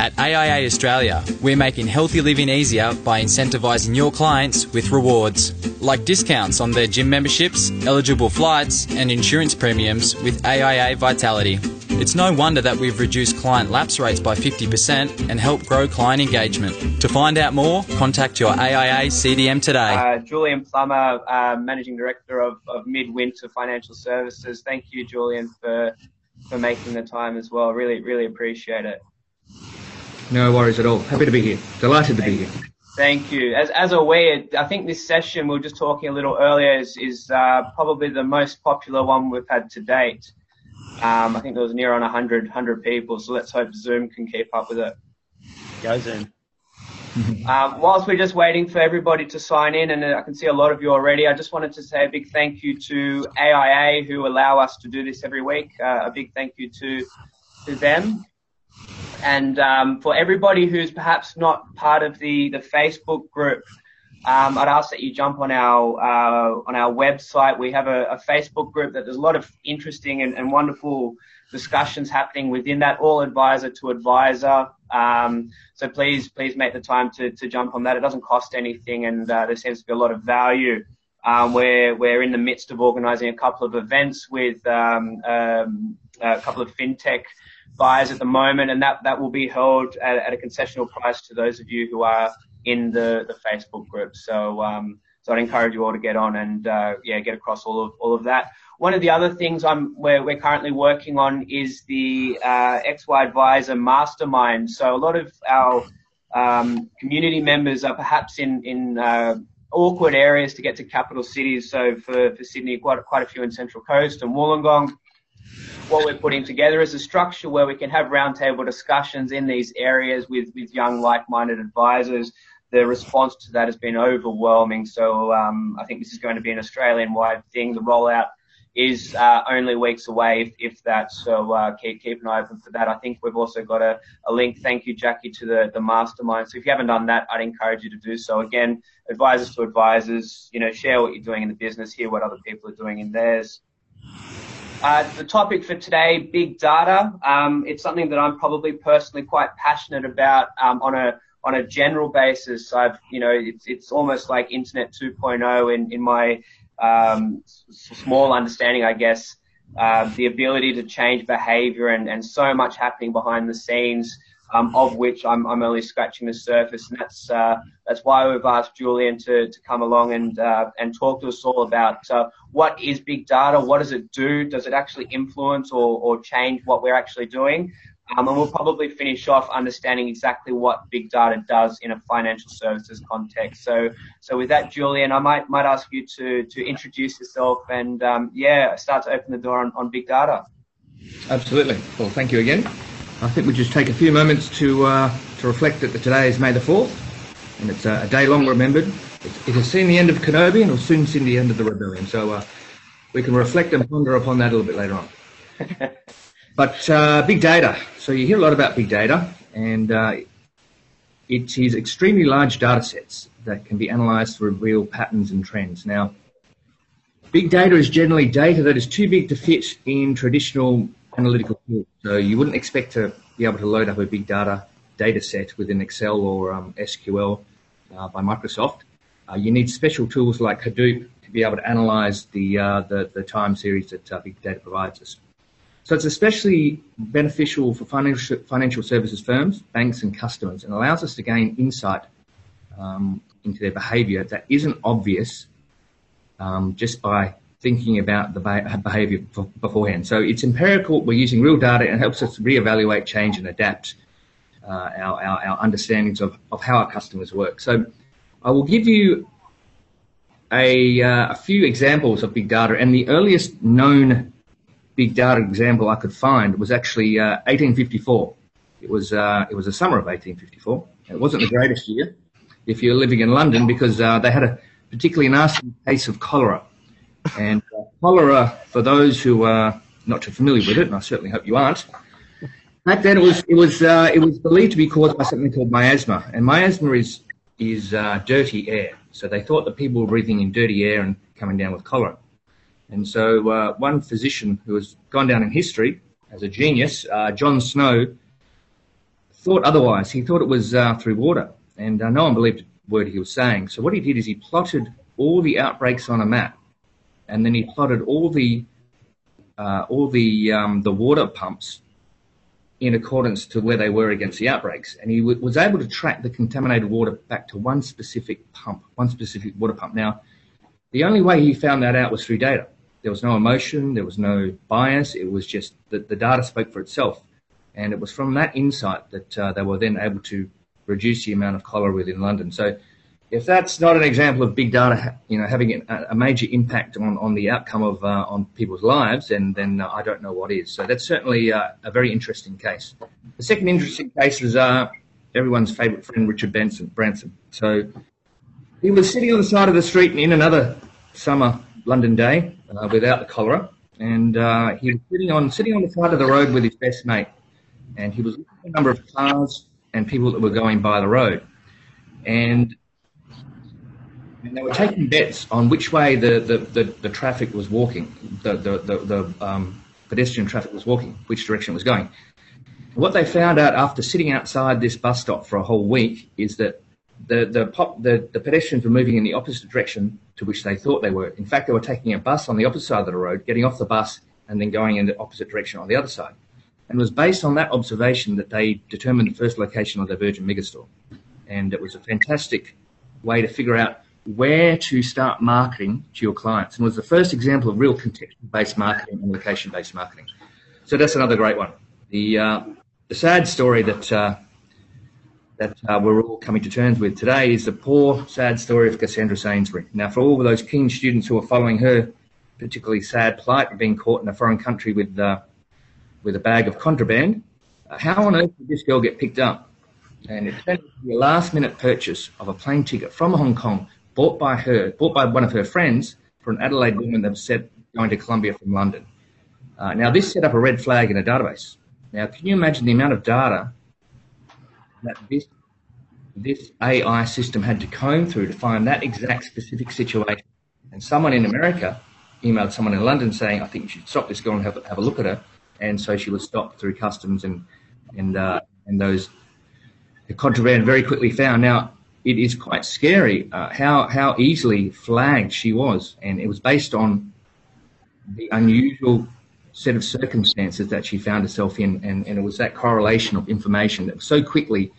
At AIA Australia, we're making healthy living easier by incentivising your clients with rewards, like discounts on their gym memberships, eligible flights, and insurance premiums with AIA Vitality. It's no wonder that we've reduced client lapse rates by 50% and helped grow client engagement. To find out more, contact your AIA CDM today. Uh, Julian Plummer, uh, Managing Director of, of Midwinter Financial Services. Thank you, Julian, for for making the time as well. Really, really appreciate it. No worries at all. Happy to be here. Delighted to be here. Thank you. As, as a way, I think this session we were just talking a little earlier is, is uh, probably the most popular one we've had to date. Um, I think there was near on 100, 100 people, so let's hope Zoom can keep up with it. Go Zoom. Um, whilst we're just waiting for everybody to sign in, and I can see a lot of you already, I just wanted to say a big thank you to AIA who allow us to do this every week. Uh, a big thank you to to them. And um, for everybody who's perhaps not part of the, the Facebook group, um, I'd ask that you jump on our uh, on our website. We have a, a, Facebook group that there's a lot of interesting and, and, wonderful discussions happening within that, all advisor to advisor. Um, so please please make the time to, to jump on that. It doesn't cost anything, and uh, there seems to be a lot of value. Um, we're we're in the midst of organising a couple of events with um, um, a couple of fintech buyers at the moment, and that, that will be held at, at a concessional price to those of you who are in the, the Facebook group. So, um, so I'd encourage you all to get on and uh, yeah, get across all of all of that. One of the other things I'm we're, we're currently working on is the uh, XY Advisor Mastermind. So a lot of our um, community members are perhaps in in uh, awkward areas to get to capital cities. So for, for Sydney, quite quite a few in Central Coast and Wollongong what we're putting together is a structure where we can have roundtable discussions in these areas with, with young like-minded advisors. The response to that has been overwhelming. So um, I think this is going to be an Australian-wide thing. The rollout is uh, only weeks away, if, if that. So uh, keep keep an eye open for that. I think we've also got a, a link. Thank you, Jackie, to the the mastermind. So if you haven't done that, I'd encourage you to do so. Again, advisors to advisors. You know, share what you're doing in the business, hear what other people are doing in theirs. Uh, the topic for today, big data. Um, it's something that I'm probably personally quite passionate about um, on a on a general basis. I've, you know, it's it's almost like Internet 2.0 in in my um, small understanding, I guess. Uh, the ability to change behaviour and, and so much happening behind the scenes um, of which I'm, I'm only scratching the surface, and that's uh, that's why we've asked Julian to, to come along and uh, and talk to us all about uh, what is big data, what does it do, does it actually influence or, or change what we're actually doing, um, and we'll probably finish off understanding exactly what big data does in a financial services context. So so with that, Julian, I might might ask you to to introduce yourself and um, yeah, start to open the door on, on big data. Absolutely. Well, thank you again. I think we just take a few moments to uh, to reflect that today is May the 4th, and it's a day long remembered. It, it has seen the end of Kenobi and will soon see the end of the rebellion. So uh, we can reflect and ponder upon that a little bit later on. but uh, big data. So you hear a lot about big data, and uh, it is extremely large data sets that can be analysed to reveal patterns and trends. Now, big data is generally data that is too big to fit in traditional analytical tool. So you wouldn't expect to be able to load up a big data data set within Excel or um, SQL uh, by Microsoft. Uh, you need special tools like Hadoop to be able to analyze the, uh, the, the, time series that uh, big data provides us. So it's especially beneficial for financial, financial services firms, banks and customers and allows us to gain insight um, into their behavior that isn't obvious um, just by thinking about the behavior beforehand. So it's empirical. We're using real data and it helps us reevaluate, change, and adapt uh, our, our, our, understandings of, of how our customers work. So I will give you a, uh, a few examples of big data, and the earliest known big data example I could find was actually uh, 1854. It was uh, it was the summer of 1854. It wasn't the greatest year if you're living in London because uh, they had a particularly nasty case of cholera and uh, cholera, for those who are not too familiar with it, and I certainly hope you aren't, back then it was it was uh, it was believed to be caused by something called miasma, and miasma is is uh, dirty air. So they thought that people were breathing in dirty air and coming down with cholera. And so uh, one physician who has gone down in history as a genius, uh, John Snow, thought otherwise. He thought it was uh, through water, and uh, no one believed a word he was saying. So what he did is he plotted all the outbreaks on a map, and then he plotted all the uh, all the um, the water pumps in accordance to where they were against the outbreaks, and he w- was able to track the contaminated water back to one specific pump, one specific water pump. Now, the only way he found that out was through data. There was no emotion, there was no bias. It was just that the data spoke for itself. And it was from that insight that uh, they were then able to reduce the amount of cholera within London. So if that's not an example of big data, you know, having a, major impact on, on the outcome of uh, on people's lives, then then uh, I don't know what is. So that's certainly uh, a very interesting case. The second interesting case is uh, everyone's favourite friend Richard Benson, Branson. So he was sitting on the side of the street in another summer London day uh, without the cholera, and uh, he was sitting on sitting on the side of the road with his best mate and he was looking at a number of cars and people that were going by the road. And, and they were taking bets on which way the, the, the, the traffic was walking, the, the, the, the um, pedestrian traffic was walking, which direction it was going. What they found out after sitting outside this bus stop for a whole week is that the, the, pop, the, the pedestrians were moving in the opposite direction to which they thought they were. In fact, they were taking a bus on the opposite side of the road, getting off the bus, and then going in the opposite direction on the other side. And it was based on that observation that they determined the first location of their Virgin Megastore. And it was a fantastic way to figure out where to start marketing to your clients. And was the first example of real contextual-based marketing and location-based marketing. So that's another great one. The, uh, the sad story that, uh, that uh, we're all coming to terms with today is the poor, sad story of Cassandra Sainsbury. Now, for all of those keen students who are following her particularly sad plight of being caught in a foreign country with uh, with a bag of contraband. Uh, how on earth did this girl get picked up? And it turned out to be a last minute purchase of a plane ticket from Hong Kong, bought by her, bought by one of her friends for an Adelaide woman that was set going to Colombia from London. Uh, now, this set up a red flag in a database. Now, can you imagine the amount of data that this this AI system had to comb through to find that exact specific situation? And someone in America emailed someone in London saying, "I think you should stop this girl and have, have a look at her." and so she was stopped through customs and and uh, and those the contraband very quickly found. Now it is quite scary uh, how how easily flagged she was, and it was based on the unusual set of circumstances that she found herself in, and, and it was that correlation of information that was so quickly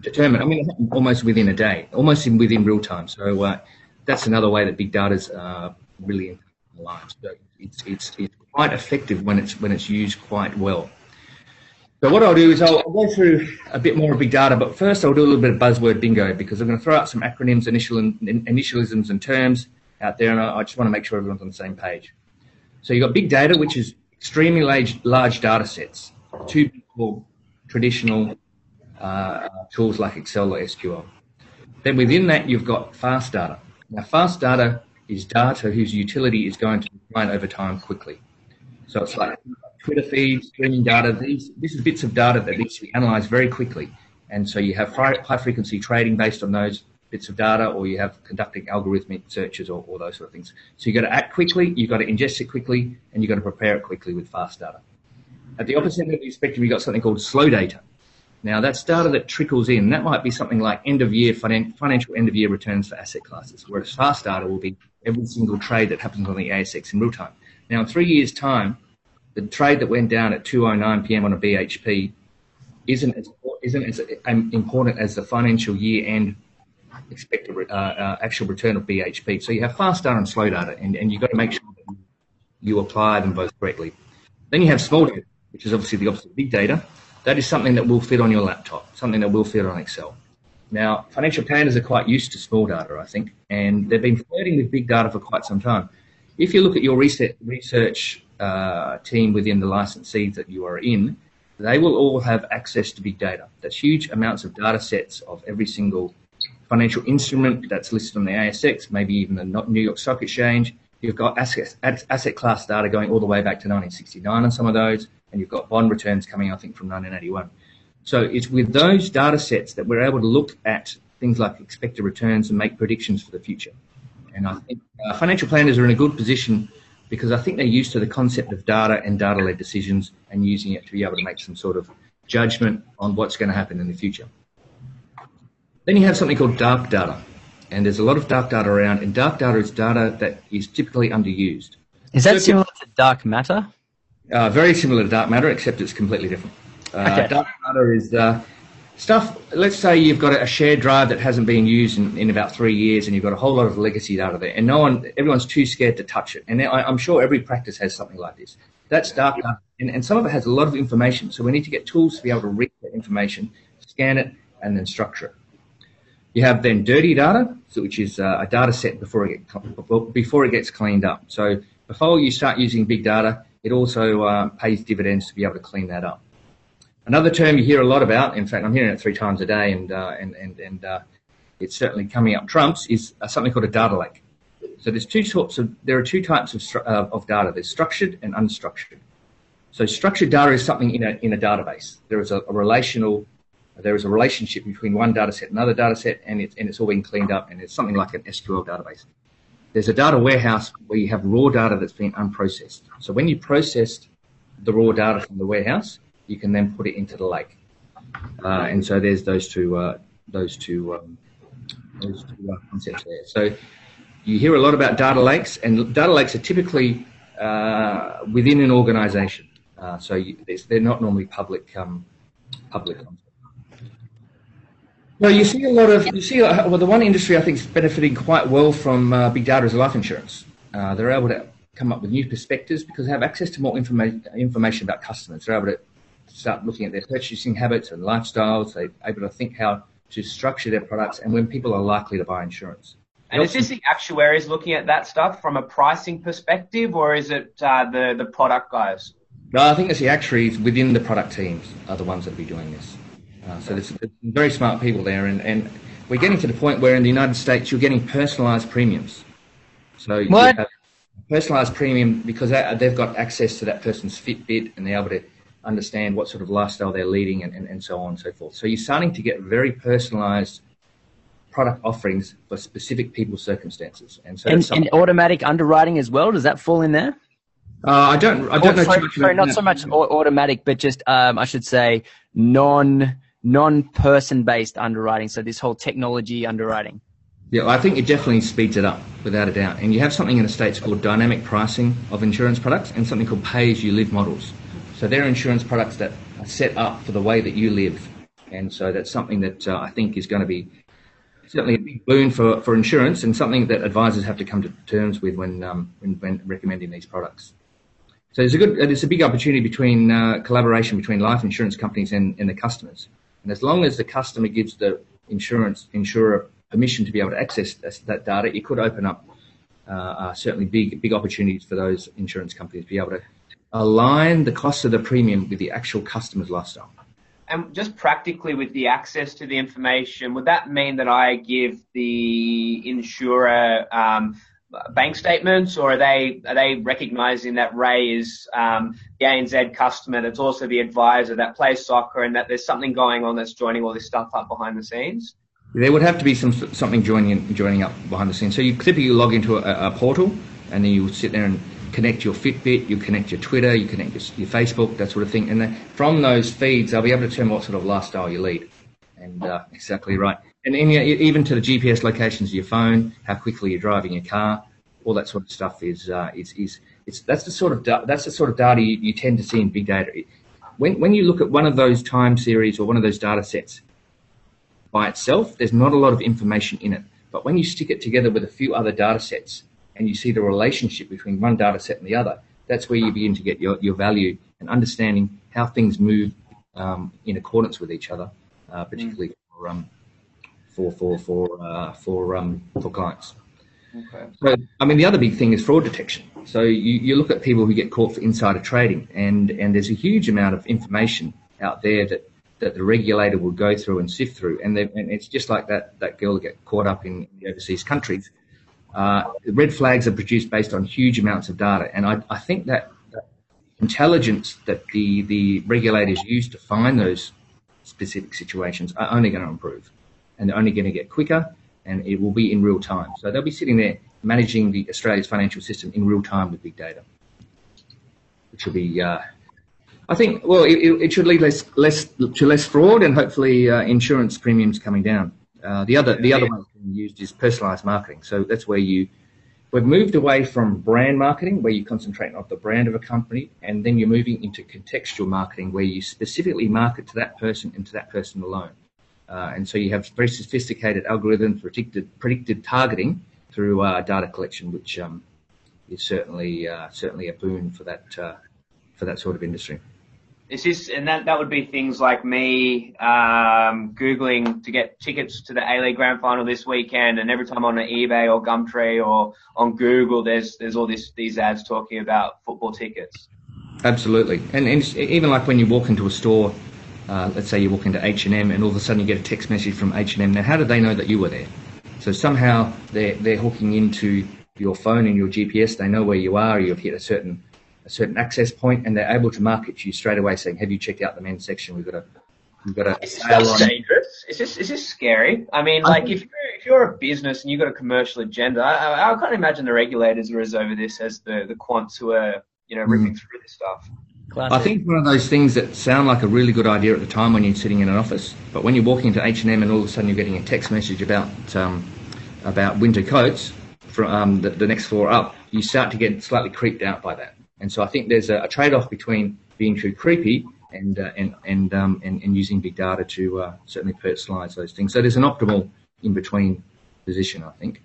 determined. I mean, almost within a day, almost in, within real time. So uh, that's another way that big data is uh, really impacting lives. So it's, it's, it's quite effective when it's when it's used quite well. So what I'll do is I'll, go through a bit more of big data, but first I'll do a little bit of buzzword bingo because I'm going to throw out some acronyms, initial, initialisms, and terms out there, and I, I just want to make sure everyone's on the same page. So you've got big data, which is extremely large, large data sets, two traditional uh, tools like Excel or SQL. Then within that, you've got fast data. Now, fast data is data whose utility is going to decline over time quickly. So it's like Twitter feeds, streaming data. These, this is bits of data that needs to be analysed very quickly. And so you have high frequency trading based on those bits of data, or you have conducting algorithmic searches or, or those sort of things. So you've got to act quickly, you've got to ingest it quickly, and you've got to prepare it quickly with fast data. At the opposite end of the spectrum, you've got something called slow data. Now, that's data that trickles in. That might be something like end of year financial end of year returns for asset classes, whereas fast data will be every single trade that happens on the ASX in real time. Now, in three years' time, the trade that went down at 2:09 p.m. on a BHP isn't as isn't as important as the financial year end expected uh, uh, actual return of BHP. So you have fast data and slow data, and, and you've got to make sure that you apply them both correctly. Then you have small data, which is obviously the opposite of big data. That is something that will fit on your laptop, something that will fit on Excel. Now, financial planners are quite used to small data, I think, and they've been flirting with big data for quite some time. If you look at your research uh, team within the licensees that you are in, they will all have access to big data. That's huge amounts of data sets of every single financial instrument that's listed on the ASX, maybe even the New York Stock Exchange. You've got asset, asset class data going all the way back to 1969 on some of those, and you've got bond returns coming, I think, from 1981. So it's with those data sets that we're able to look at things like expected returns and make predictions for the future. And I think uh, financial planners are in a good position because I think they're used to the concept of data and data-led decisions and using it to be able to make some sort of judgment on what's going to happen in the future. Then you have something called dark data. And there's a lot of dark data around, and dark data is data that is typically underused. Is that so similar to dark matter? Uh, very similar to dark matter, except it's completely different. Uh, okay. Dark matter is uh, stuff. Let's say you've got a shared drive that hasn't been used in, in, about three years, and you've got a whole lot of legacy data there, and no one, everyone's too scared to touch it. And I, am sure every practice has something like this. That's dark data, and, and some of it has a lot of information. So we need to get tools to be able to read that information, scan it, and then structure it. You have then dirty data, which is uh, a data set before it, get, before it gets cleaned up. So before you start using big data, it also uh, pays dividends to be able to clean that up. Another term you hear a lot about, in fact, I'm hearing it three times a day, and uh, and and and uh, it's certainly coming up trumps, is uh, something called a data lake. So there's two sorts of there are two types of uh, of data. There's structured and unstructured. So structured data is something in a in a database. There is a, a relational there is a relationship between one data set and another data set, and it's, and it's all been cleaned up, and it's something like an SQL database. There's a data warehouse where you have raw data that's been unprocessed. So when you processed the raw data from the warehouse, you can then put it into the lake. Uh, and so there's those two, uh, those two, um, those two uh, concepts there. So you hear a lot about data lakes, and data lakes are typically uh, within an organization. Uh, so you, they're not normally public, um, public no, you see a lot of you see. Well, the one industry I think is benefiting quite well from uh, big data is life insurance. Uh, they're able to come up with new perspectives because they have access to more information information about customers. They're able to start looking at their purchasing habits and lifestyles. They're able to think how to structure their products and when people are likely to buy insurance. And is this the actuaries looking at that stuff from a pricing perspective, or is it uh, the the product guys? No, I think it's the actuaries within the product teams are the ones that will be doing this. Uh, so there's, there's, very smart people there, and, and we're getting to the point where in the United States you're getting personalised premiums. So what? you have personalised premium because they've got access to that person's Fitbit and they're able to understand what sort of lifestyle they're leading and, and, and so on and so forth. So you're starting to get very personalised product offerings for specific people's circumstances. And so and, and automatic underwriting as well. Does that fall in there? Uh, I don't. I don't oh, know sorry, sorry not so much automatic, but just um, I should say non non-person based underwriting. So this whole technology underwriting. Yeah, I think it definitely speeds it up without a doubt. And you have something in the States called dynamic pricing of insurance products and something called pay as you live models. So they're insurance products that are set up for the way that you live. And so that's something that uh, I think is going to be certainly a big boon for, for insurance and something that advisors have to come to terms with when, um, when, when recommending these products. So there's a good, there's a big opportunity between uh, collaboration between life insurance companies and, and the customers. And as long as the customer gives the insurance insurer permission to be able to access that data, it could open up uh, uh, certainly big big opportunities for those insurance companies to be able to align the cost of the premium with the actual customer's lifestyle. And just practically with the access to the information, would that mean that I give the insurer um, bank statements, or are they are they recognizing that Ray is um, the ANZ customer that's also the advisor that plays soccer, and that there's something going on that's joining all this stuff up behind the scenes? There would have to be some something joining joining up behind the scenes. So you typically log into a, a portal, and then you sit there and connect your Fitbit, you connect your Twitter, you connect your, your Facebook, that sort of thing, and then from those feeds, they'll be able to determine what sort of lifestyle you lead. And uh, exactly right. And even to the GPS locations of your phone, how quickly you're driving your car, all that sort of stuff is uh, is is it's that's the sort of da- that's the sort of data you, you, tend to see in big data. When when you look at one of those time series or one of those data sets by itself, there's not a lot of information in it. But when you stick it together with a few other data sets and you see the relationship between one data set and the other, that's where you begin to get your, your value and understanding how things move um, in accordance with each other, uh, particularly mm. for, um, for for for uh, for um, for clients. Okay. So, I mean, the other big thing is fraud detection. So you, you look at people who get caught for insider trading, and, and there's a huge amount of information out there that, that the regulator will go through and sift through. And, and it's just like that, that girl that get caught up in the overseas countries. Uh, red flags are produced based on huge amounts of data. And I, I think that, intelligence that the, the regulators use to find those specific situations are only going to improve. And they're only going to get quicker and it will be in real time. So they'll be sitting there managing the Australia's financial system in real time with big data, which will be uh, I think well, it, it should lead less less to less fraud and hopefully uh, insurance premiums coming down. Uh, the other the other one used is personalised marketing. So that's where you we've moved away from brand marketing, where you concentrate on the brand of a company, and then you're moving into contextual marketing, where you specifically market to that person and to that person alone. Uh, and so you have very sophisticated algorithms, predicted predicted targeting through uh, data collection, which um, is certainly uh, certainly a boon for that uh, for that sort of industry. Is this and that that would be things like me um, googling to get tickets to the A League Grand Final this weekend, and every time on eBay or Gumtree or on Google, there's there's all this these ads talking about football tickets. Absolutely, and, and even like when you walk into a store, uh, let's say you walk into H and M, and all of a sudden you get a text message from H and M. Now, how do they know that you were there? So somehow they're they're hooking into your phone and your GPS. They know where you are. You've hit a certain a certain access point, and they're able to market to you straight away, saying, "Have you checked out the men's section? We've got a we've got a." Is this dangerous? Is this is this scary? I mean, like if you're if you're a business and you've got a commercial agenda, I, I can't imagine the regulators are as over this as the the quants who are you know ripping mm. through this stuff. Classic. I think one of those things that sound like a really good idea at the time when you're sitting in an office, but when you're walking into H and M and all of a sudden you're getting a text message about um, about winter coats from um, the, the, next floor up, you start to get slightly creeped out by that. And so I think there's a, a trade-off between being too creepy and uh, and and, um, and, and using big data to uh, certainly personalise those things. So there's an optimal in between position, I think.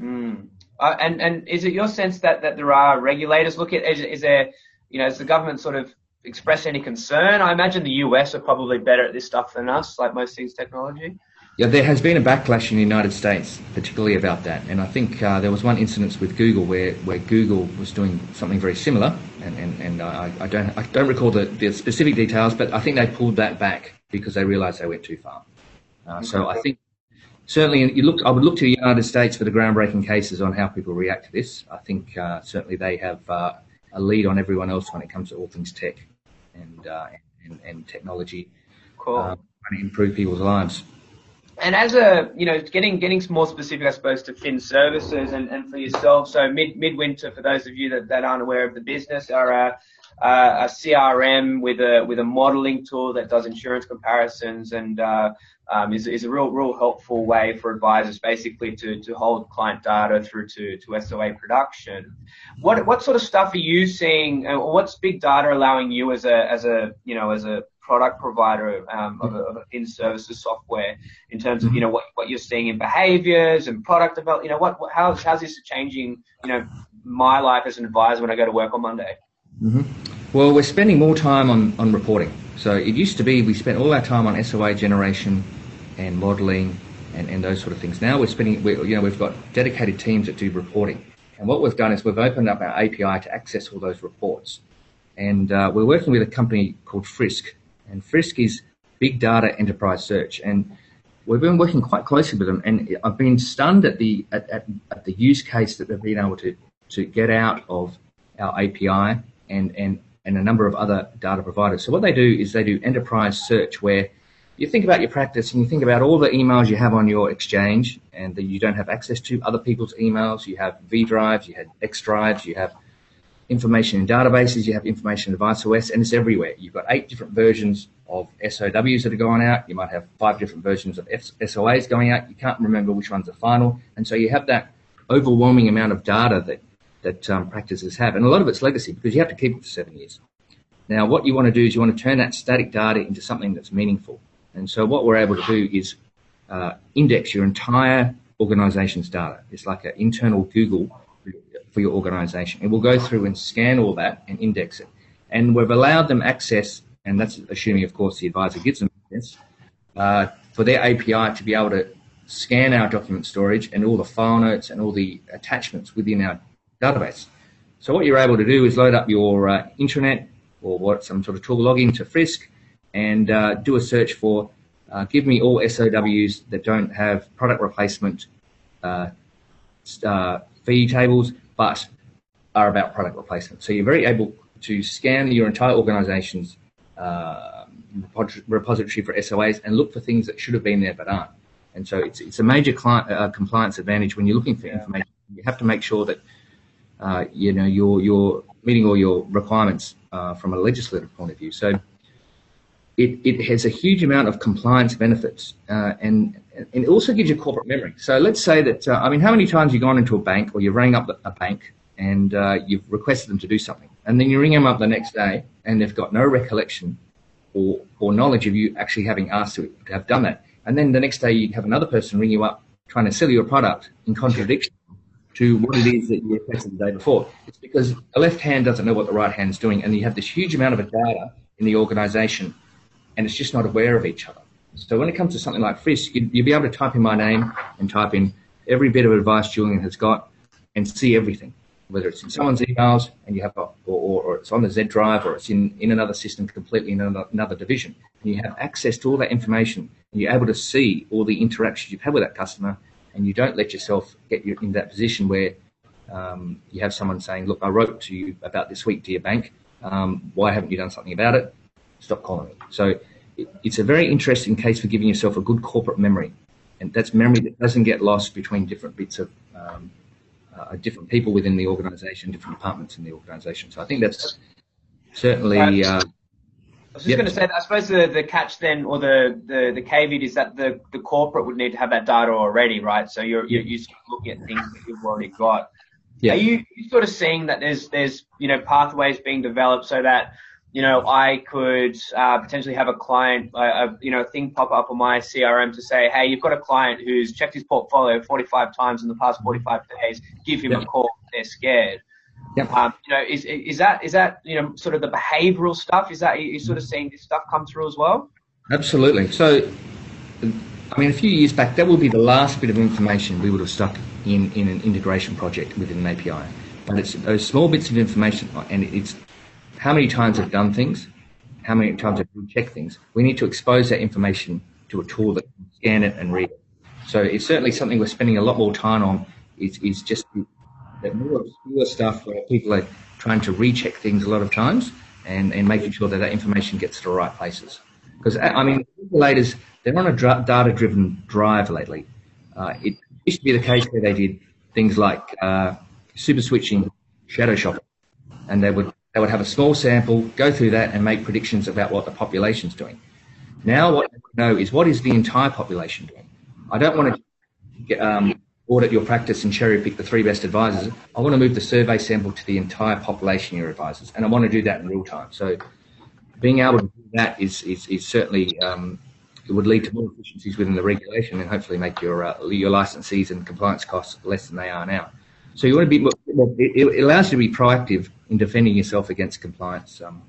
Mm. Uh, and and is it your sense that, that there are regulators? Look at is, is there you know is the government sort of express any concern? I imagine the US are probably better at this stuff than us, like most things technology. Yeah, there has been a backlash in the United States, particularly about that. And I think uh, there was one incident with Google where, where Google was doing something very similar. And, and, and I, I, don't, I don't recall the, the specific details, but I think they pulled that back because they realized they went too far. Uh, so I think certainly you look, I would look to the United States for the groundbreaking cases on how people react to this. I think uh, certainly they have uh, a lead on everyone else when it comes to all things tech and, uh, and, and, technology. Cool. Uh, trying to improve people's lives and as a you know getting getting more specific i suppose to fin services and, and for yourself so mid midwinter for those of you that, that aren't aware of the business are a, a crm with a with a modeling tool that does insurance comparisons and uh, um, is, is a real real helpful way for advisors basically to, to hold client data through to, to SOA production. What what sort of stuff are you seeing? Uh, what's big data allowing you as a as a you know as a product provider um, of, a, of in services software in terms of you know what, what you're seeing in behaviors and product development. You know what how how's this changing you know my life as an advisor when I go to work on Monday. Mm-hmm. Well, we're spending more time on, on reporting. So it used to be we spent all our time on SOA generation and modelling and, and those sort of things. Now we're spending, we, you know, we've got dedicated teams that do reporting. And what we've done is we've opened up our API to access all those reports. And uh, we're working with a company called Frisk, and Frisk is big data enterprise search. And we've been working quite closely with them. And I've been stunned at the at, at, at the use case that they've been able to to get out of our API and and and a number of other data providers. So what they do is they do enterprise search where you think about your practice and you think about all the emails you have on your exchange and that you don't have access to other people's emails. You have V drives, you have X drives, you have information in databases, you have information in Advice OS, and it's everywhere. You've got eight different versions of SOWs that are going out. You might have five different versions of SOAs going out. You can't remember which one's the final. And so you have that overwhelming amount of data that, that um, practices have. And a lot of it's legacy because you have to keep it for seven years. Now, what you want to do is you want to turn that static data into something that's meaningful. And so what we're able to do is uh, index your entire organization's data. It's like an internal Google for your organization. It will go through and scan all that and index it. And we've allowed them access, and that's assuming, of course, the advisor gives them access, uh, for their API to be able to scan our document storage and all the file notes and all the attachments within our database. So what you're able to do is load up your uh, intranet or what some sort of tool, log into Frisk, and uh, do a search for uh, give me all SOWs that don't have product replacement uh, uh, fee tables, but are about product replacement. So you're very able to scan your entire organization's uh, repository for SOAs and look for things that should have been there but aren't. And so it's, it's a major client, uh, compliance advantage when you're looking for information. You have to make sure that uh, you know, you're, you're meeting all your requirements uh, from a legislative point of view. So it, it has a huge amount of compliance benefits uh, and, and it also gives you corporate memory. So let's say that, uh, I mean, how many times you've gone into a bank or you rang up a bank and uh, you've requested them to do something and then you ring them up the next day and they've got no recollection or, or knowledge of you actually having asked to, have done that. And then the next day you have another person ring you up trying to sell you a product in contradiction to what it is that you requested the day before. It's because the left hand doesn't know what the right hand's doing, and you have this huge amount of data in the organization, and it's just not aware of each other. So when it comes to something like Frisk, you'd, you'd be able to type in my name and type in every bit of advice Julian has got and see everything, whether it's in someone's emails and you have, a, or, or, or, it's on the Z drive or it's in, in another system completely in another, another division. And you have access to all that information and you're able to see all the interactions you've had with that customer and you don't let yourself get you in that position where um, you have someone saying, "Look, I wrote to you about this week to your bank. Um, why haven't you done something about it? Stop calling me." So it's a very interesting case for giving yourself a good corporate memory, and that's memory that doesn't get lost between different bits of um, uh, different people within the organisation, different departments in the organisation. So I think that's certainly. Uh, I was just yep. going to say that I suppose the, the catch then, or the, the, the caveat is that the, the corporate would need to have that data already, right? So you're, you're, you're looking at things that you've already got. Yeah. Are you, you sort of seeing that there's, there's, you know, pathways being developed so that, you know, I could uh, potentially have a client, uh, you know, a thing pop up on my CRM to say, hey, you've got a client who's checked his portfolio 45 times in the past 45 days. Give him a call. They're scared. Yep. Um, you know, is is that is that you know sort of the behavioural stuff? Is that you sort of seeing this stuff come through as well? Absolutely. So, I mean, a few years back, that would be the last bit of information we would have stuck in in an integration project within an API. But it's those small bits of information, and it's how many times I've done things, how many times I've checked things. We need to expose that information to a tool that can scan it and read it. So it's certainly something we're spending a lot more time on. Is is just that more obscure stuff where people are trying to recheck things a lot of times and, and making sure that that information gets to the right places. Because, I mean, regulators, they're on a data driven drive lately. Uh, it used to be the case where they did things like uh, super switching, shadow shopping, and they would, they would have a small sample, go through that, and make predictions about what the population's doing. Now, what I know is what is the entire population doing? I don't want to um, audit your practice and cherry pick the three best advisors. I want to move the survey sample to the entire population of your advisors, and I want to do that in real time. So, being able to do that is is, is certainly um, it would lead to more efficiencies within the regulation and hopefully make your uh, your licensees and compliance costs less than they are now. So you want to be it, allows you to be proactive in defending yourself against compliance. Um,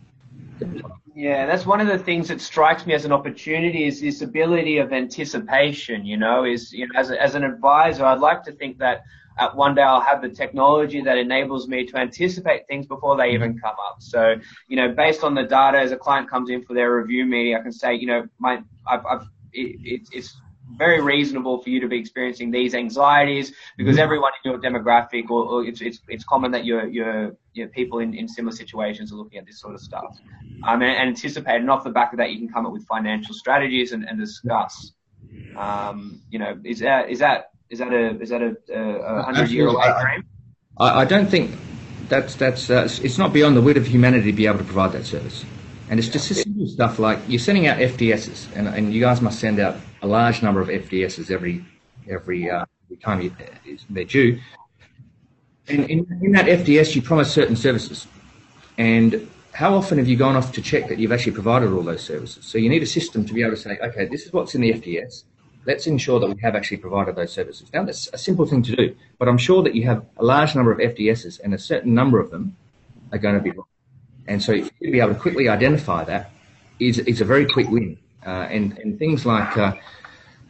yeah, that's one of the things that strikes me as an opportunity is this ability of anticipation. You know, is you know, as a, as an advisor, I'd like to think that at one day I'll have the technology that enables me to anticipate things before they even come up. So, you know, based on the data, as a client comes in for their review meeting, I can say, you know, my I've, I've it, it, it's very reasonable for you to be experiencing these anxieties because mm-hmm. everyone in your demographic or, or it's, it's, it's common that your, your, your people in, in similar situations are looking at this sort of stuff. Um, and, and anticipate, and off the back of that, you can come up with financial strategies and, and discuss. Um, you know, is that, is that, is that a, is that a, a hundred year away frame? I, I don't think that's, that's, uh, it's not beyond the wit of humanity to be able to provide that service. And it's just simple stuff like you're sending out FDSs, and, and you guys must send out a large number of FDSs every every, uh, every time you, they're due. And in, in that FDS, you promise certain services. And how often have you gone off to check that you've actually provided all those services? So you need a system to be able to say, okay, this is what's in the FDS. Let's ensure that we have actually provided those services. Now, that's a simple thing to do, but I'm sure that you have a large number of FDSs and a certain number of them are going to be wrong. And so if you be able to quickly identify that, is, is a very quick win. Uh, and, and things like, uh,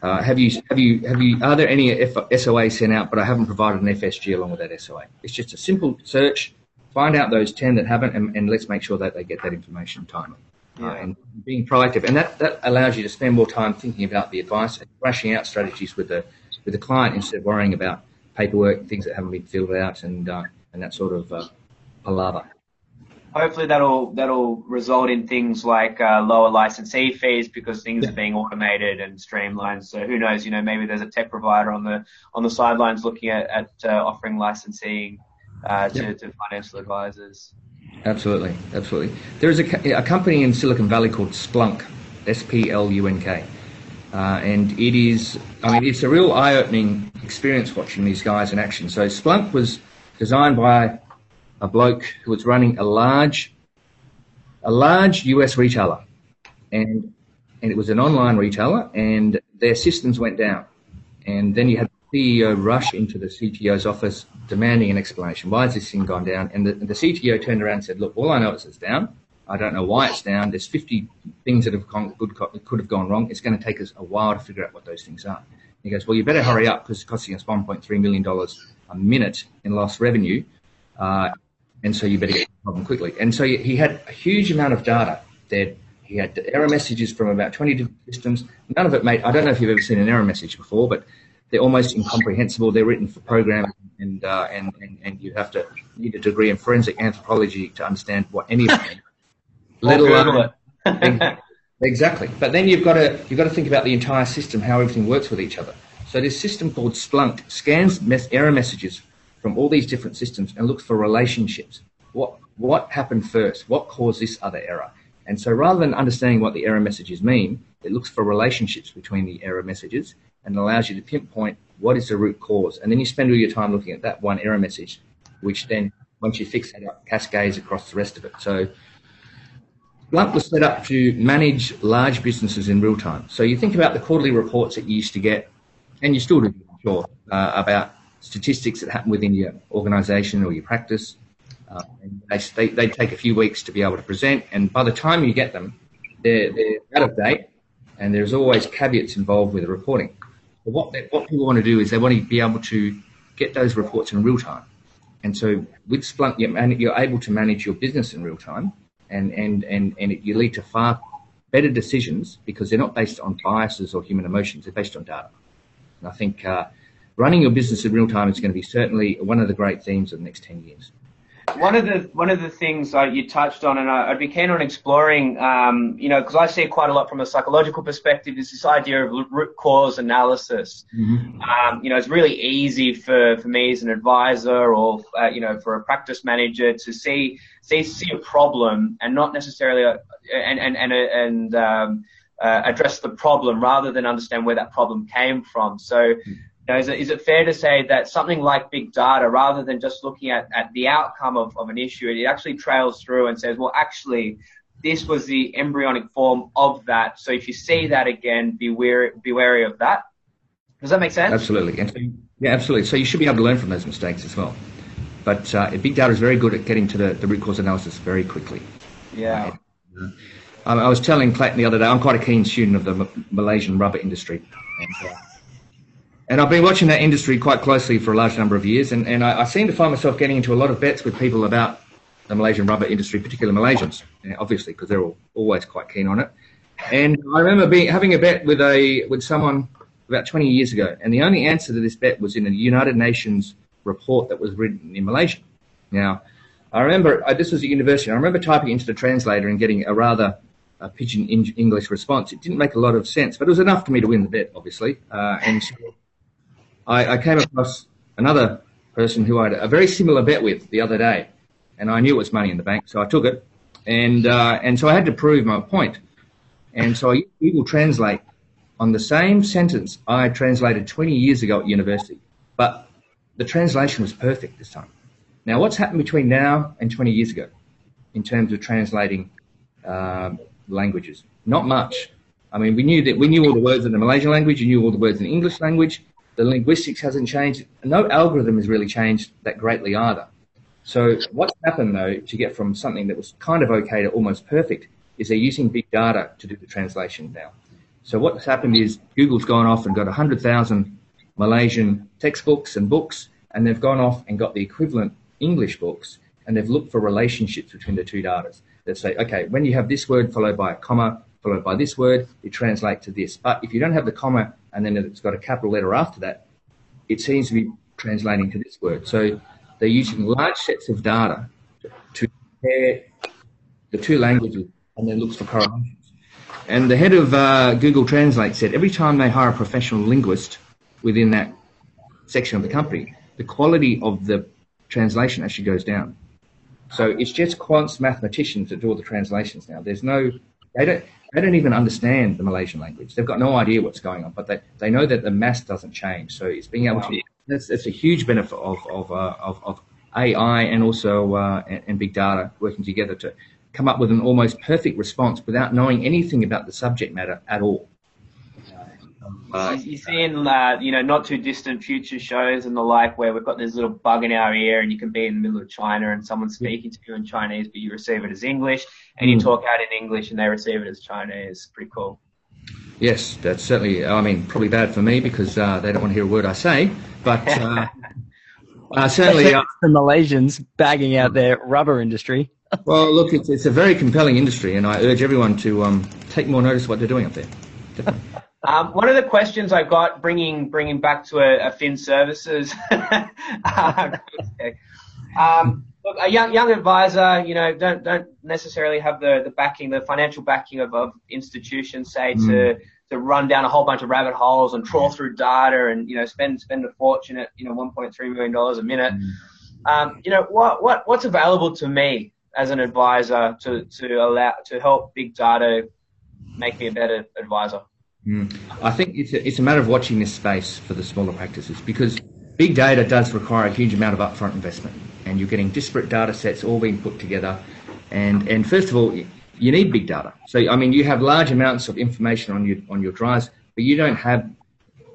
uh, have you, have you, have you, are there any F- SOA sent out, but I haven't provided an FSG along with that SOA? It's just a simple search, find out those 10 that haven't, and, and let's make sure that they get that information timely. Uh, and being proactive. And that, that allows you to spend more time thinking about the advice and thrashing out strategies with the, with the client instead of worrying about paperwork, things that haven't been filled out, and, uh, and that sort of uh, palaver hopefully that'll that'll result in things like uh, lower licensee fees because things yeah. are being automated and streamlined. So who knows? You know, maybe there's a tech provider on the on the sidelines looking at, at uh, offering licensing uh, to, to financial advisors. Absolutely, absolutely. There is a, a company in Silicon Valley called Splunk, S P L U N K. Uh, and it is, I mean, it's a real eye-opening experience watching these guys in action. So Splunk was designed by a bloke who was running a large, a large US retailer, and and it was an online retailer, and their systems went down, and then you had the CEO rush into the CTO's office demanding an explanation. Why has this thing gone down? And the, the CTO turned around and said, "Look, all I know is it's down. I don't know why it's down. There's 50 things that have gone, good, could have gone wrong. It's going to take us a while to figure out what those things are." He goes, "Well, you better hurry up because it's costing us 1.3 million dollars a minute in lost revenue." Uh, and so you better get the problem quickly. And so he had a huge amount of data that he had error messages from about 20 different systems. None of it made, I don't know if you've ever seen an error message before, but they're almost incomprehensible. They're written for programming and, uh, and, and, and you have to need a degree in forensic anthropology to understand what any of them Let alone, exactly. But then you've got to, you've got to think about the entire system, how everything works with each other. So this system called Splunk scans error messages from all these different systems and looks for relationships. What, what happened first? What caused this other error? And so rather than understanding what the error messages mean, it looks for relationships between the error messages and allows you to pinpoint what is the root cause. And then you spend all your time looking at that one error message, which then, once you fix that up, cascades across the rest of it. So Splunk was set up to manage large businesses in real time. So you think about the quarterly reports that you used to get, and you still do, sure, uh, about statistics that happen within your organization or your practice. Uh, they, they, take a few weeks to be able to present, and by the time you get them, they're, they're out of date, and there's always caveats involved with the reporting. But what, they, what people want to do is they want to be able to get those reports in real time. And so with Splunk, you're able to manage your business in real time, and, and, and, and it, you lead to far better decisions because they're not based on biases or human emotions, they're based on data. And I think uh, running your business in real time is going to be certainly one of the great themes of the next 10 years. One of the one of the things uh, you touched on, and I, would be keen on exploring, um, you know, because I see quite a lot from a psychological perspective, is this idea of root cause analysis. Mm-hmm. Um, you know, it's really easy for, for me as an advisor or uh, you know for a practice manager to see see see a problem and not necessarily a, and and and and um, uh, address the problem rather than understand where that problem came from. So. Know, is, it, is it fair to say that something like big data, rather than just looking at, at the outcome of, of an issue, it actually trails through and says, well, actually, this was the embryonic form of that. So if you see that again, be wary, be wary of that. Does that make sense? Absolutely. Yeah, absolutely. So you should be able to learn from those mistakes as well. But uh, big data is very good at getting to the, the root cause analysis very quickly. Yeah. Uh, I was telling Clayton the other day, I'm quite a keen student of the Malaysian rubber industry. And, uh, and I've been watching that industry quite closely for a large number of years, and, and I, I, seem to find myself getting into a lot of bets with people about the Malaysian rubber industry, particularly Malaysians, obviously, because they're all, always quite keen on it. And I remember being, having a bet with a with someone about 20 years ago, and the only answer to this bet was in a United Nations report that was written in Malaysian. Now, I remember uh, this was at university. I remember typing into the translator and getting a rather uh, pidgin English response. It didn't make a lot of sense, but it was enough for me to win the bet, obviously. Uh, and so I, I came across another person who I had a very similar bet with the other day, and I knew it was money in the bank, so I took it, and uh, and so I had to prove my point, and so I Google Translate on the same sentence I translated 20 years ago at university, but the translation was perfect this time. Now, what's happened between now and 20 years ago in terms of translating um, languages? Not much. I mean, we knew that we knew all the words in the Malaysian language, you knew all the words in the English language, the linguistics hasn't changed. No algorithm has really changed that greatly either. So what's happened though to get from something that was kind of okay to almost perfect is they're using big data to do the translation now. So what's happened is Google's gone off and got 100,000 Malaysian textbooks and books, and they've gone off and got the equivalent English books, and they've looked for relationships between the two data. They say, okay, when you have this word followed by a comma, followed by this word, it translates to this. But if you don't have the comma and then it's got a capital letter after that, it seems to be translating to this word. So they're using large sets of data to compare the two languages and then looks for correlations. And the head of uh, Google Translate said every time they hire a professional linguist within that section of the company, the quality of the translation actually goes down. So it's just quants mathematicians that do all the translations now. There's no, they don't, they don't even understand the Malaysian language. They've got no idea what's going on, but they, they know that the mass doesn't change. So it's being able to, that's, that's a huge benefit of, of, uh, of, of AI and also, uh, and, and big data working together to come up with an almost perfect response without knowing anything about the subject matter at all. Uh, you see in uh, you know not too distant future shows and the like where we've got this little bug in our ear and you can be in the middle of China and someone's speaking to you in Chinese but you receive it as English and you mm. talk out in English and they receive it as Chinese. Pretty cool. Yes, that's certainly. I mean, probably bad for me because uh, they don't want to hear a word I say. But uh, uh, certainly, uh, the Malaysians bagging out their rubber industry. well, look, it's, it's a very compelling industry, and I urge everyone to um, take more notice of what they're doing up there. Definitely. Um, one of the questions I've got, bringing bringing back to a, a Fin Services, um, look, a young young advisor, you know, don't don't necessarily have the, the backing, the financial backing of, of institutions, say, mm. to to run down a whole bunch of rabbit holes and trawl through data and you know spend spend a fortune at you know 1.3 million dollars a minute. Mm. Um, you know what what what's available to me as an advisor to to allow to help big data make me a better advisor. Mm. I think it's a, it's a matter of watching this space for the smaller practices because big data does require a huge amount of upfront investment, and you're getting disparate data sets all being put together. And and first of all, you need big data. So I mean, you have large amounts of information on your on your drives, but you don't have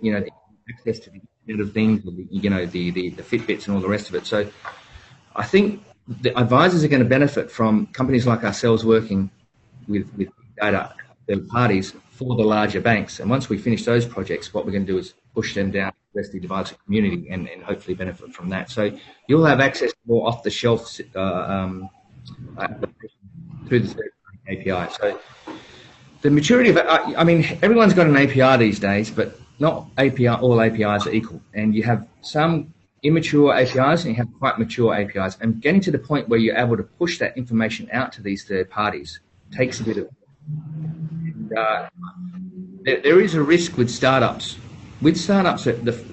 you know access to the Internet of Things, the, you know the, the the Fitbits and all the rest of it. So I think the advisors are going to benefit from companies like ourselves working with with data third parties for the larger banks. And once we finish those projects, what we're going to do is push them down to the rest of the advisor community and, and hopefully benefit from that. So you'll have access to more off the shelf uh, um, through the API. So the maturity of I, I mean, everyone's got an API these days, but not API, all APIs are equal. And you have some immature APIs and you have quite mature APIs. And getting to the point where you're able to push that information out to these third parties takes a bit of uh, there, there is a risk with startups. With startups, the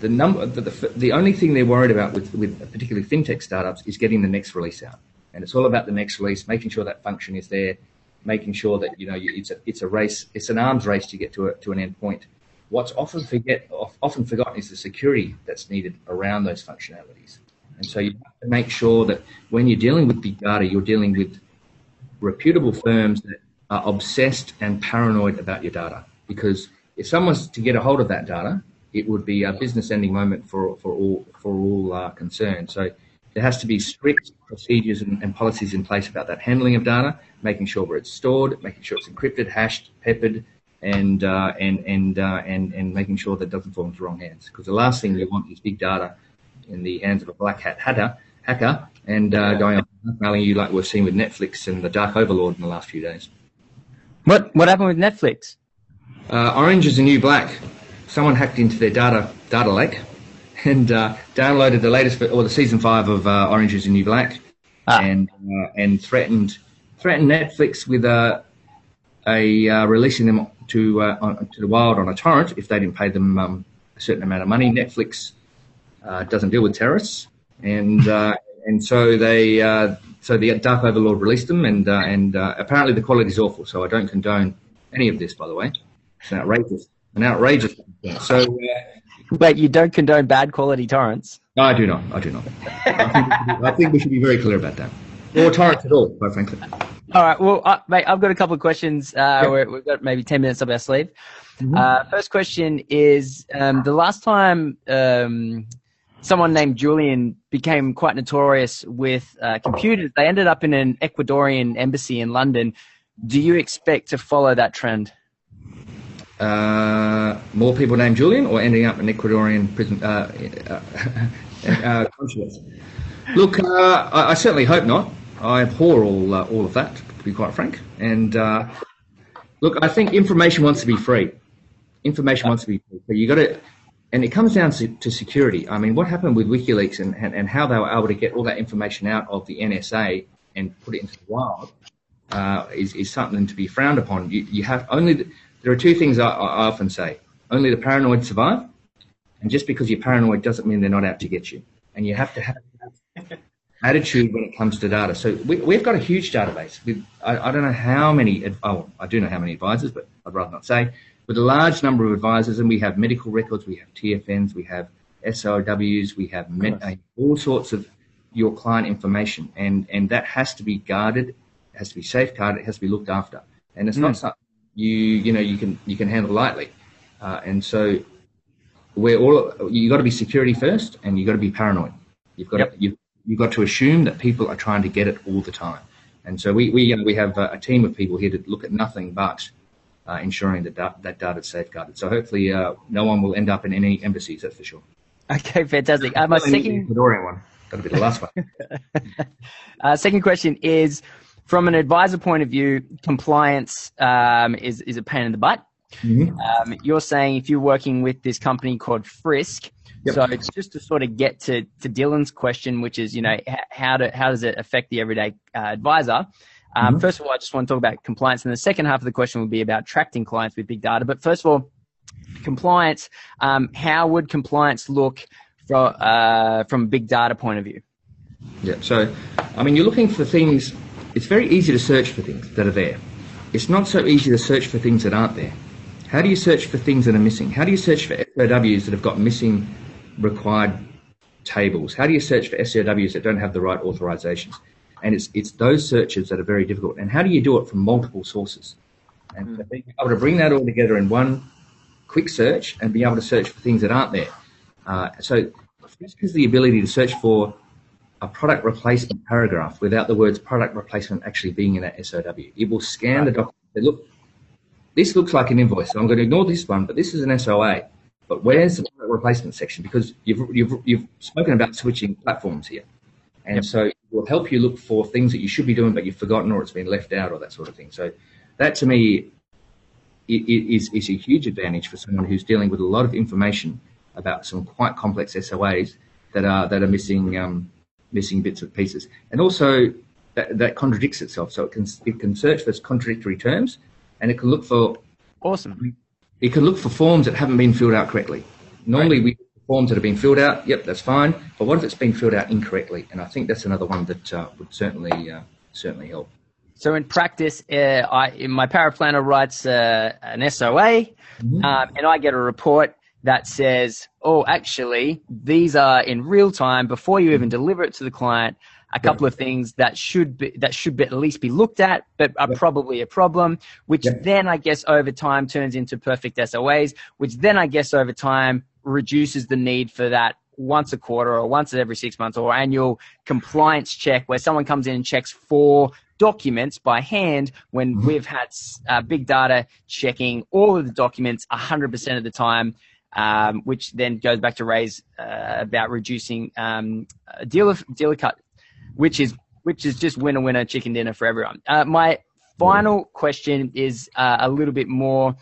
the number the, the, the only thing they're worried about with with particularly fintech startups is getting the next release out, and it's all about the next release, making sure that function is there, making sure that you know it's a it's a race, it's an arms race to get to a, to an end point. What's often forget often forgotten is the security that's needed around those functionalities, and so you have to make sure that when you're dealing with big data, you're dealing with reputable firms that are obsessed and paranoid about your data because if someone's to get a hold of that data, it would be a business-ending moment for for all for all uh, concerned. So there has to be strict procedures and, and, policies in place about that handling of data, making sure where it's stored, making sure it's encrypted, hashed, peppered, and uh, and and uh, and and making sure that it doesn't fall into the wrong hands. Because the last thing you want is big data in the hands of a black hat hacker, hacker, and uh, going on blackmailing you like we've seen with Netflix and the Dark Overlord in the last few days. What what happened with Netflix? Uh, Orange is the New Black. Someone hacked into their data data lake and uh, downloaded the latest or the season five of uh, Orange is the New Black, ah. and uh, and threatened threatened Netflix with a a uh, releasing them to uh, on, to the wild on a torrent if they didn't pay them um, a certain amount of money. Netflix doesn't deal with terrorists, and and so they so the Dark Overlord released them, and uh, and uh, apparently the quality is awful. So I don't condone any of this, by the way. It's an outrageous, an outrageous. So, uh, wait, you don't condone bad quality torrents? No, I do not. I do not. I think, I think we should be very clear about that. Or torrents at all, quite frankly. All right. Well, uh, mate, I've got a couple of questions. Uh, yep. We've got maybe ten minutes up our sleeve. Mm-hmm. Uh, first question is um, the last time um, someone named Julian became quite notorious with uh, computers. They ended up in an Ecuadorian embassy in London. Do you expect to follow that trend? Uh, more people named Julian or ending up in Ecuadorian prison uh, uh, uh? Look, uh, I, I, certainly hope not. I abhor all all of that, to be quite frank. And look, I think information wants to be free. Information wants to be free. So you got to and it comes down to, to, security. I mean, what happened with WikiLeaks and, and, and, how they were able to get all that information out of the NSA and put it into the wild uh, is, is something to be frowned upon. You, you have only the, there are two things I, I, often say: only the paranoid survive, and just because you're paranoid doesn't mean they're not out to get you. And you have to have an attitude when it comes to data. So we, have got a huge database. With, I, I, don't know how many, oh, I do know how many advisors, but I'd rather not say. With a large number of advisors, and we have medical records, we have TFNs, we have SOWs, we have med, uh, all sorts of your client information, and, and that has to be guarded, has to be safeguarded, it has to be looked after. And it's mm. not something you, you know, you can, you can handle lightly. Uh, and so we're all, you got to be security first and you got to be paranoid. You've got yep. to, you've, you've got to assume that people are trying to get it all the time. And so we, we, you know, we have a, team of people here to look at nothing but uh, ensuring that da- that data is safeguarded. So hopefully uh, no one will end up in any embassies, that's for sure. Okay, fantastic. Uh, my second... Ecuadorian one. That'll be the last one. uh, second question is, from an advisor point of view, compliance um, is, is a pain in the butt. Mm-hmm. Um, you're saying if you're working with this company called Frisk, Yep. So it's just to sort of get to, to Dylan's question, which is, you know, how do, how does it affect the everyday uh, advisor? Um, mm-hmm. First of all, I just want to talk about compliance, and the second half of the question will be about attracting clients with big data. But first of all, compliance. Um, how would compliance look from uh, from a big data point of view? Yeah. So, I mean, you're looking for things. It's very easy to search for things that are there. It's not so easy to search for things that aren't there. How do you search for things that are missing? How do you search for SOWs that have got missing required tables? How do you search for SOWs that don't have the right authorizations? And it's, it's those searches that are very difficult. And how do you do it from multiple sources? And mm. being able to bring that all together in one quick search and be able to search for things that aren't there. Uh, so this is the ability to search for a product replacement paragraph without the words product replacement actually being in that SOW. It will scan the document. Look, this looks like an invoice. So I'm going to ignore this one, but this is an SOA. But where's the product replacement section? Because you've, you've, you've spoken about switching platforms here. And yep. so it will help you look for things that you should be doing, but you've forgotten or it's been left out or that sort of thing. So that to me is, is a huge advantage for someone who's dealing with a lot of information about some quite complex SOAs that are, that are missing, um, missing bits and pieces. And also that, that contradicts itself. So it can, it can search for contradictory terms and it can look for awesome you can look for forms that haven't been filled out correctly. Normally, right. we forms that have been filled out. Yep, that's fine. But what if it's been filled out incorrectly? And I think that's another one that uh, would certainly uh, certainly help. So in practice, uh, I, my paraplanner writes uh, an SOA, mm-hmm. um, and I get a report that says, "Oh, actually, these are in real time before you even deliver it to the client a couple of things that should be that should be, at least be looked at, but are probably a problem. Which then I guess over time turns into perfect SOAs, which then I guess over time reduces the need for that once a quarter or once every six months or annual compliance check where someone comes in and checks four documents by hand when mm-hmm. we've had uh, big data checking all of the documents 100% of the time um, which then goes back to Ray's uh, about reducing um, dealer dealer cut which is which is just winner winner chicken dinner for everyone. Uh, my final question is uh, a little bit more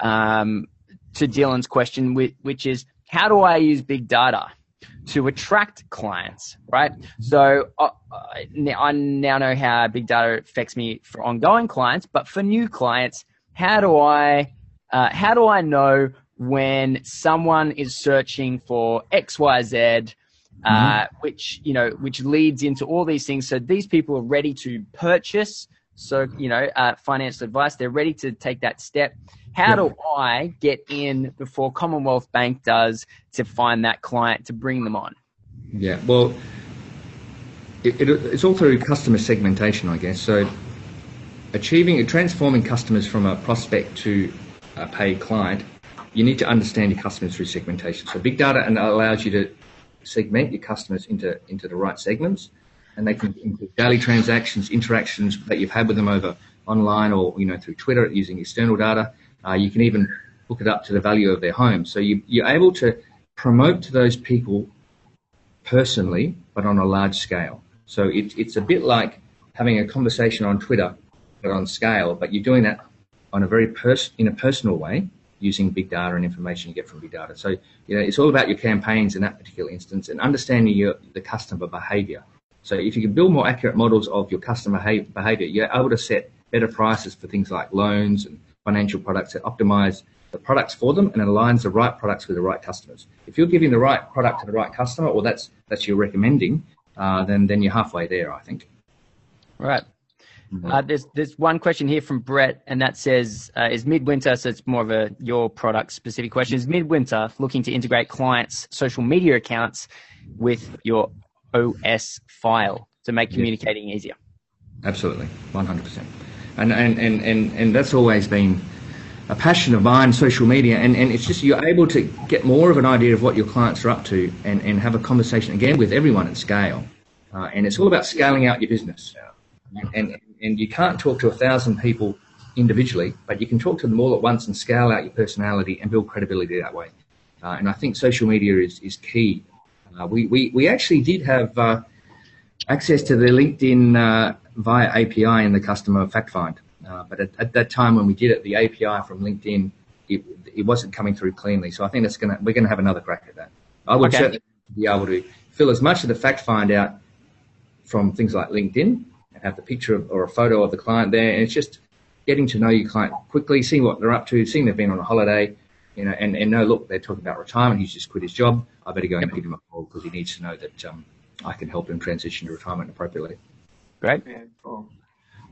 um, to Dylan's question, which is how do I use big data to attract clients, right? So uh, I now know how big data affects me for ongoing clients, but for new clients, how do I uh, how do I know when someone is searching for X Y Z uh, mm-hmm. which you know which leads into all these things. So these people are ready to purchase. So you know, uh, financial advice. They're ready to take that step. How do I get in before Commonwealth Bank does to find that client to bring them on? Yeah, well, it, it, it's all through customer segmentation, I guess. So achieving, transforming customers from a prospect to a paid client, you need to understand your customers through segmentation. So big data allows you to segment your customers into, into the right segments and they can include daily transactions, interactions that you've had with them over online or, you know, through Twitter using external data. Uh, you can even hook it up to the value of their home. So you, you're able to promote to those people personally, but on a large scale. So it, it's a bit like having a conversation on Twitter, but on scale, but you're doing that on a very pers- in a personal way using big data and information you get from big data. So, you know, it's all about your campaigns in that particular instance and understanding your, the customer behavior. So if you can build more accurate models of your customer behavior, you're able to set better prices for things like loans and financial products that optimize the products for them and aligns the right products with the right customers. If you're giving the right product to the right customer, or that's that's you're recommending, uh, then then you're halfway there, I think. Right. Mm-hmm. Uh, there's there's one question here from Brett, and that says, uh, "Is Midwinter?" So it's more of a your product specific question. Is Midwinter looking to integrate clients' social media accounts with your OS file to make communicating easier? Absolutely, 100%. And and and and, and that's always been a passion of mine, social media, and, and it's just you're able to get more of an idea of what your clients are up to and, and have a conversation again with everyone at scale. Uh, and it's all about scaling out your business. And, and, and you can't talk to a thousand people individually, but you can talk to them all at once and scale out your personality and build credibility that way. Uh, and I think social media is, is key. Uh, we, we, we actually did have uh, access to the LinkedIn uh, via API in the customer fact find. Uh, but at, at, that time when we did it, the API from LinkedIn, it, it wasn't coming through cleanly. So I think that's gonna we're gonna have another crack at that. I would okay. certainly be able to fill as much of the fact find out from things like LinkedIn and have the picture of, or a photo of the client there, and it's just getting to know your client quickly, seeing what they're up to, seeing they've been on a holiday, you know, and, and no, look, they're talking about retirement. He's just quit his job. I better go and give him a call because he needs to know that um, I can help him transition to retirement appropriately. Great. Yeah, cool.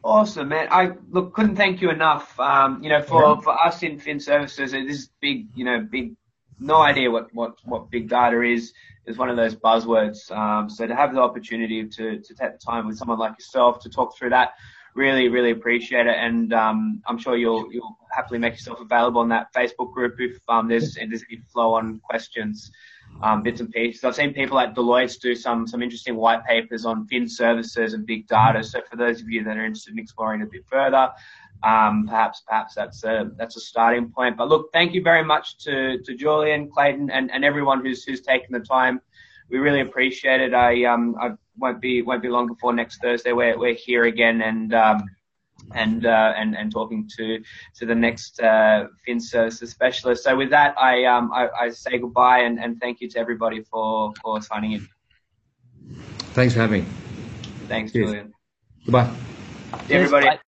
Awesome, man. I look couldn't thank you enough. Um, you know, for, for us in Fin Services, this is big. You know, big. No idea what what what big data is. Is one of those buzzwords. Um, so to have the opportunity to to take the time with someone like yourself to talk through that, really really appreciate it. And um, I'm sure you'll you'll happily make yourself available in that Facebook group if um, there's there's any flow on questions um, bits and pieces. I've seen people at Deloitte do some some interesting white papers on fin services and big data. So for those of you that are interested in exploring a bit further, um, perhaps perhaps that's a that's a starting point. But look, thank you very much to to Julian, Clayton, and, and everyone who's who's taken the time. We really appreciate it. I um I won't be won't be long before next Thursday. We're we're here again and. Um, and uh, and and talking to to the next uh, fin services specialist. So with that, I um I, I say goodbye and, and thank you to everybody for for signing in. Thanks for having me. Thanks, Cheers. Julian. Goodbye. Everybody.